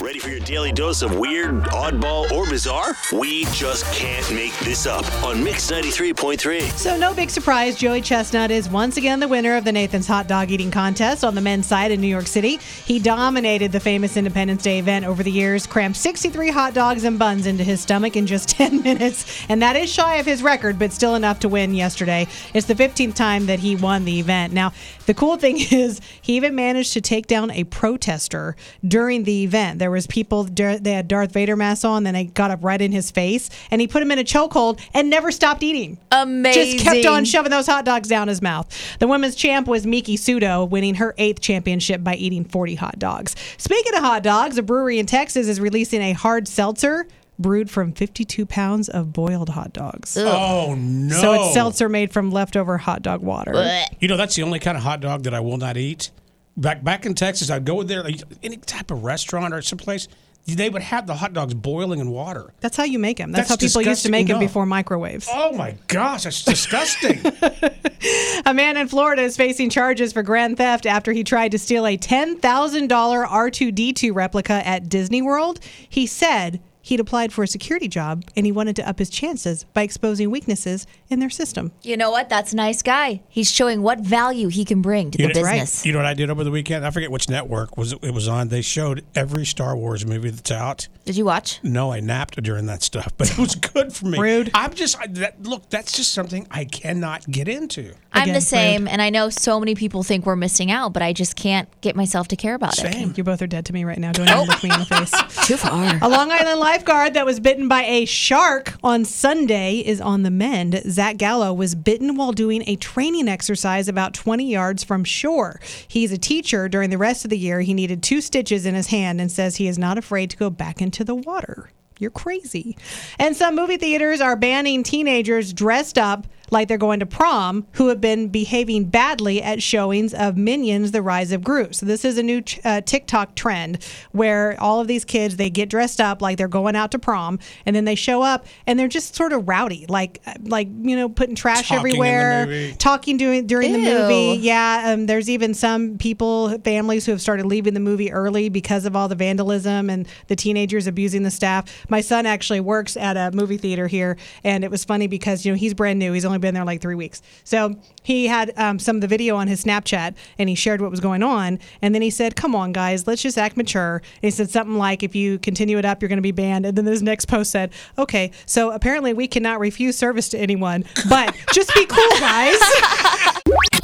Ready for your daily dose of weird, oddball, or bizarre? We just can't make this up on Mix 93.3. So, no big surprise, Joey Chestnut is once again the winner of the Nathan's Hot Dog Eating Contest on the men's side in New York City. He dominated the famous Independence Day event over the years, crammed 63 hot dogs and buns into his stomach in just 10 minutes, and that is shy of his record, but still enough to win yesterday. It's the 15th time that he won the event. Now, the cool thing is, he even managed to take down a protester during the event. There was people, they had Darth Vader masks on, then they got up right in his face, and he put him in a chokehold and never stopped eating. Amazing. Just kept on shoving those hot dogs down his mouth. The women's champ was Miki Sudo, winning her eighth championship by eating 40 hot dogs. Speaking of hot dogs, a brewery in Texas is releasing a hard seltzer brewed from 52 pounds of boiled hot dogs. Oh no! So it's seltzer made from leftover hot dog water. You know, that's the only kind of hot dog that I will not eat. Back back in Texas, I'd go there, like, any type of restaurant or someplace. They would have the hot dogs boiling in water. That's how you make them. That's, That's how people used to make them before microwaves. Oh my gosh, that's disgusting! A man in Florida is facing charges for grand theft after he tried to steal a $10,000 R2D2 replica at Disney World. He said he'd applied for a security job and he wanted to up his chances by exposing weaknesses in their system. You know what? That's a nice guy. He's showing what value he can bring to You the know- business. You know what I did over the weekend? I forget which network was it was on. They showed every Star Wars movie that's out. Did you watch? No, I napped during that stuff, but it was good for me. Rude. I'm just I, that, look. That's just something I cannot get into. I'm Again, the same, and I know so many people think we're missing out, but I just can't get myself to care about it. Same. You both are dead to me right now. Don't even look me in the face. Too far. A Long Island lifeguard that was bitten by a shark on Sunday is on the mend. Zach Gallo was bitten while doing a training exercise about 20 yards from shore. He's a teacher. During the rest of the year, he needed two stitches in his hand and says he is not afraid to go back into the water. You're crazy. And some movie theaters are banning teenagers dressed up like they're going to prom who have been behaving badly at showings of Minions: The Rise of Gru. So this is a new uh, TikTok trend where all of these kids they get dressed up like they're going out to prom, and then they show up and they're just sort of rowdy, like like you know putting trash Talking everywhere, talking during during the movie. Yeah, um, there's even some people, families who have started leaving the movie early because of all the vandalism and the teenagers abusing the staff. My son actually works at a movie theater here, and it was funny because you know he's brand new. He's only been there like three weeks, so he had um, some of the video on his Snapchat, and he shared what was going on, and then he said, "Come on, guys, let's just act mature." And he said something like, "If you continue it up, you're going to be banned." And then his next post said, "Okay, so apparently we cannot refuse service to anyone, but just be cool, guys."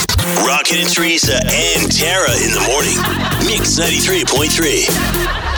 Rocket and Teresa and Tara in the morning. Mix 93.3.